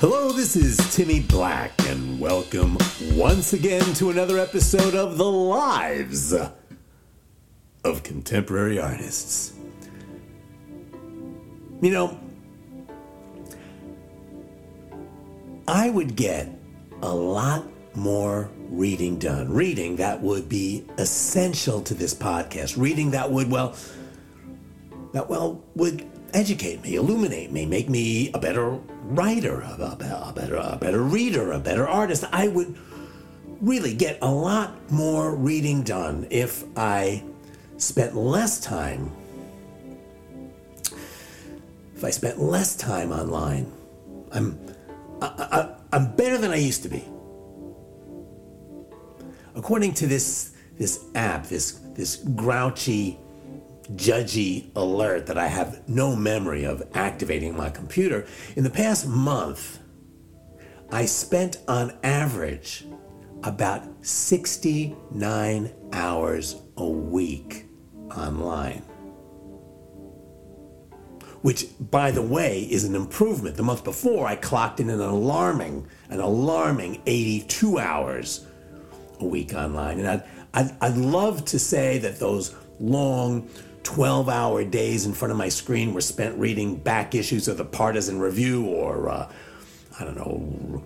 Hello, this is Timmy Black, and welcome once again to another episode of The Lives of Contemporary Artists. You know, I would get a lot more reading done. Reading that would be essential to this podcast. Reading that would, well, that, well, would educate me, illuminate me, make me a better writer, a, a, a, better, a better reader, a better artist. I would really get a lot more reading done if I spent less time. If I spent less time online, I'm I, I, I'm better than I used to be. According to this this app, this this grouchy judgy alert that I have no memory of activating my computer. In the past month, I spent on average about 69 hours a week online. Which, by the way, is an improvement. The month before, I clocked in an alarming, an alarming 82 hours a week online. And I'd, I'd, I'd love to say that those long, 12 hour days in front of my screen were spent reading back issues of the Partisan Review or, uh, I don't know,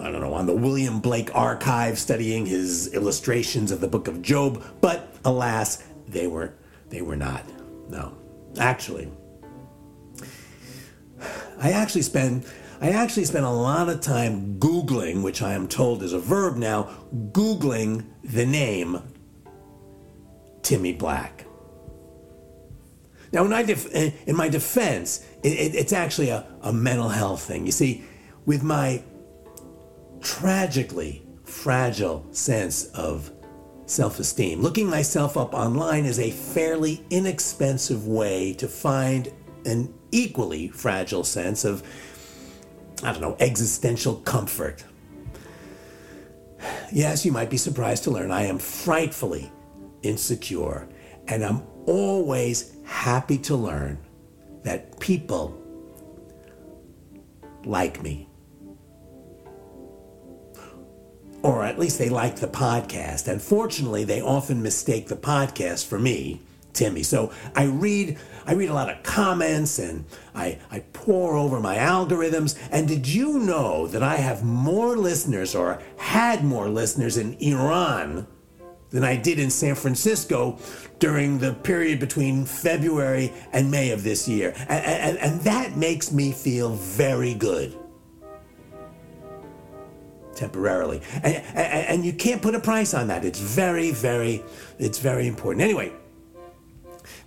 I don't know, on the William Blake archive studying his illustrations of the book of Job, but alas, they were they were not. No. Actually, I actually spend I actually spent a lot of time googling, which I am told is a verb now, googling the name Timmy Black. Now, in def- in my defense, it, it, it's actually a, a mental health thing. You see, with my tragically fragile sense of self esteem, looking myself up online is a fairly inexpensive way to find an equally fragile sense of, I don't know, existential comfort. Yes, you might be surprised to learn I am frightfully insecure, and I'm always happy to learn that people like me. Or at least they like the podcast. And fortunately, they often mistake the podcast for me, Timmy. So I read I read a lot of comments and I, I pour over my algorithms. And did you know that I have more listeners or had more listeners in Iran than I did in San Francisco during the period between February and May of this year. And, and, and that makes me feel very good. Temporarily. And, and, and you can't put a price on that. It's very, very, it's very important. Anyway,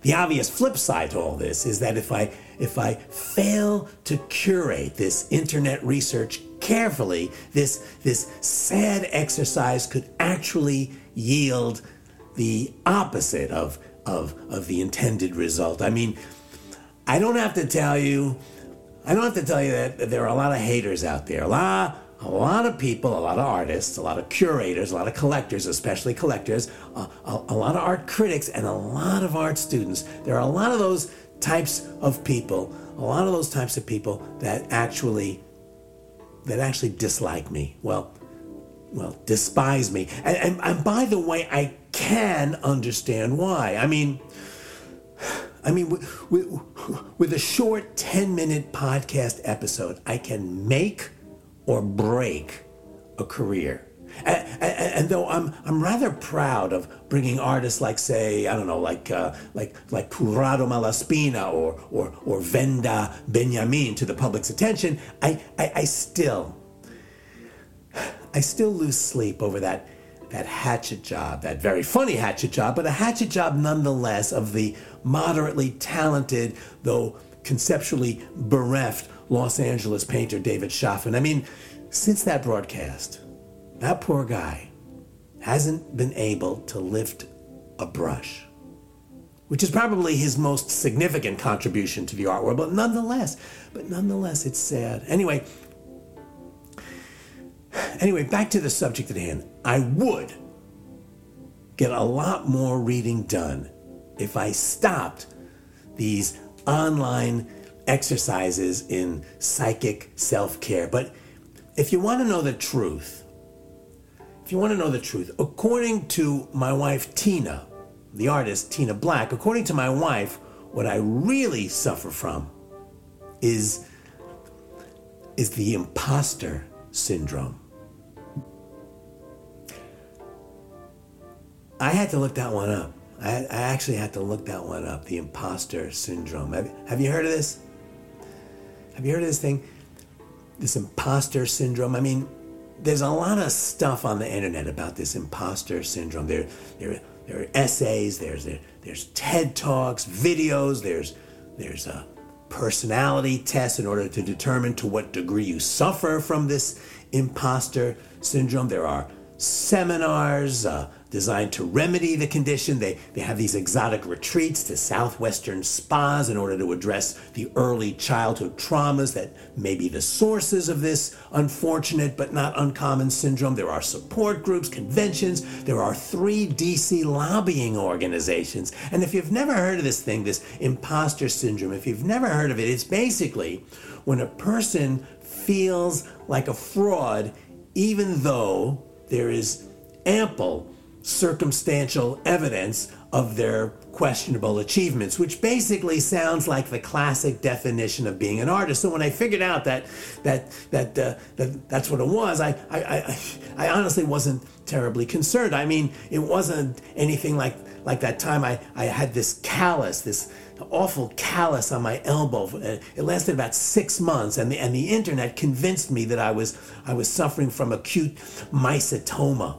the obvious flip side to all this is that if I if I fail to curate this internet research carefully, this this sad exercise could actually yield the opposite of, of, of the intended result. I mean, I don't have to tell you, I don't have to tell you that there are a lot of haters out there. A lot, a lot of people, a lot of artists, a lot of curators, a lot of collectors, especially collectors, a, a, a lot of art critics, and a lot of art students. There are a lot of those types of people, a lot of those types of people that actually that actually dislike me. Well, well, despise me. And, and, and by the way, I can understand why. I mean, I mean, with, with, with a short 10 minute podcast episode, I can make or break a career. And, and, and, though I'm I'm rather proud of bringing artists like say I don't know like uh, like like Corrado Malaspina or or or Venda Benjamin to the public's attention, I, I, I still I still lose sleep over that that hatchet job, that very funny hatchet job, but a hatchet job nonetheless of the moderately talented, though conceptually bereft Los Angeles painter David Schoffen. I mean, since that broadcast, that poor guy hasn't been able to lift a brush, which is probably his most significant contribution to the art world, but nonetheless, but nonetheless, it's sad. Anyway, Anyway, back to the subject at hand. I would get a lot more reading done if I stopped these online exercises in psychic self care. But if you want to know the truth, if you want to know the truth, according to my wife Tina, the artist Tina Black, according to my wife, what I really suffer from is is the imposter syndrome. I had to look that one up. I, I actually had to look that one up. The imposter syndrome. Have, have you heard of this? Have you heard of this thing? This imposter syndrome. I mean, there's a lot of stuff on the internet about this imposter syndrome. There, there, there are essays. There's there, there's TED talks, videos. There's there's a personality test in order to determine to what degree you suffer from this imposter syndrome. There are seminars. Uh, designed to remedy the condition. They, they have these exotic retreats to southwestern spas in order to address the early childhood traumas that may be the sources of this unfortunate but not uncommon syndrome. There are support groups, conventions. There are three DC lobbying organizations. And if you've never heard of this thing, this imposter syndrome, if you've never heard of it, it's basically when a person feels like a fraud even though there is ample circumstantial evidence of their questionable achievements, which basically sounds like the classic definition of being an artist. So when I figured out that that that, uh, that that's what it was, I, I I I honestly wasn't terribly concerned. I mean, it wasn't anything like like that time I, I had this callus, this awful callus on my elbow. It lasted about six months, and the and the internet convinced me that I was I was suffering from acute mycetoma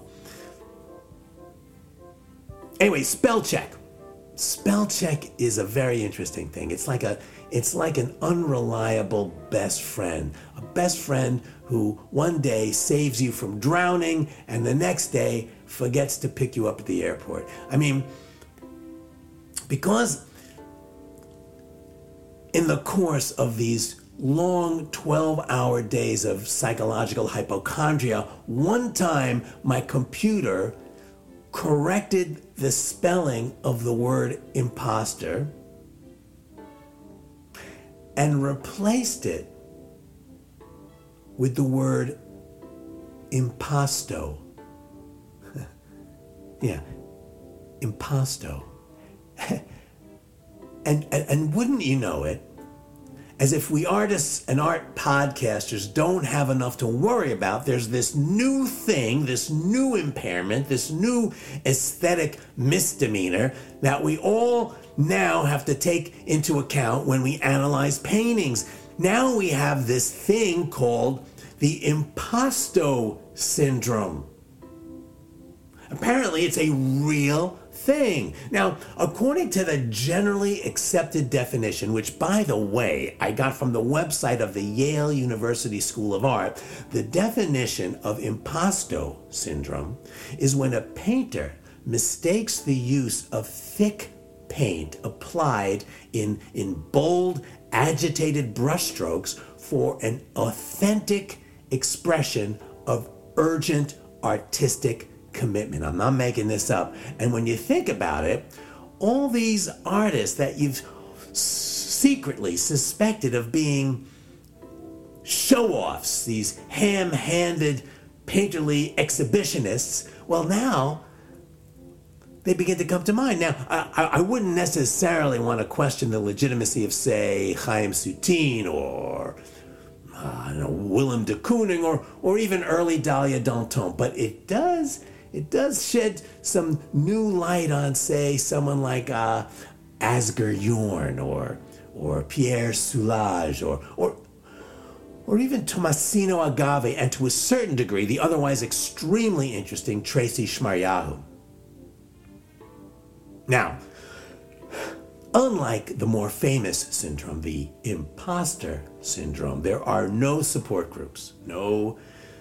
Anyway, spell check. Spell check is a very interesting thing. It's like a it's like an unreliable best friend. A best friend who one day saves you from drowning and the next day forgets to pick you up at the airport. I mean, because in the course of these long 12 hour days of psychological hypochondria, one time my computer corrected the spelling of the word imposter and replaced it with the word impasto. yeah, impasto. and, and, and wouldn't you know it, as if we artists and art podcasters don't have enough to worry about, there's this new thing, this new impairment, this new aesthetic misdemeanor that we all now have to take into account when we analyze paintings. Now we have this thing called the impasto syndrome. Apparently, it's a real thing. Now, according to the generally accepted definition, which by the way, I got from the website of the Yale University School of Art, the definition of impasto syndrome is when a painter mistakes the use of thick paint applied in, in bold, agitated brushstrokes for an authentic expression of urgent artistic commitment. I'm not making this up. And when you think about it, all these artists that you've secretly suspected of being show offs, these ham handed, painterly exhibitionists, well, now they begin to come to mind. Now, I, I wouldn't necessarily want to question the legitimacy of, say, Chaim Soutine or uh, know, Willem de Kooning or, or even early Dalia Danton, but it does it does shed some new light on, say, someone like uh, Asger Jorn or or Pierre Soulages or or or even Tomasino Agave, and to a certain degree, the otherwise extremely interesting Tracy Shmaryahu. Now, unlike the more famous syndrome, the imposter syndrome, there are no support groups, no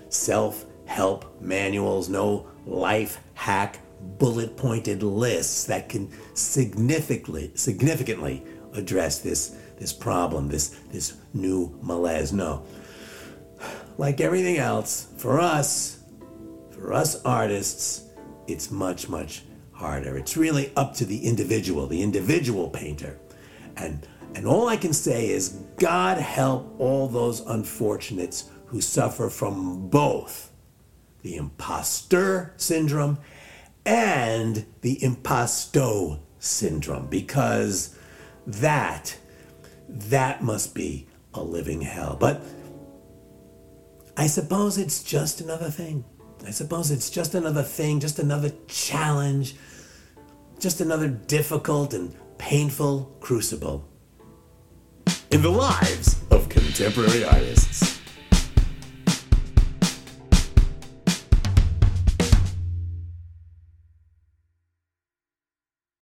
self help manuals, no life hack bullet pointed lists that can significantly significantly address this this problem, this this new malaise. No. Like everything else, for us, for us artists, it's much, much harder. It's really up to the individual, the individual painter. And And all I can say is, God help all those unfortunates who suffer from both the imposter syndrome and the impasto syndrome, because that, that must be a living hell. But I suppose it's just another thing. I suppose it's just another thing, just another challenge, just another difficult and painful crucible in the lives of contemporary artists.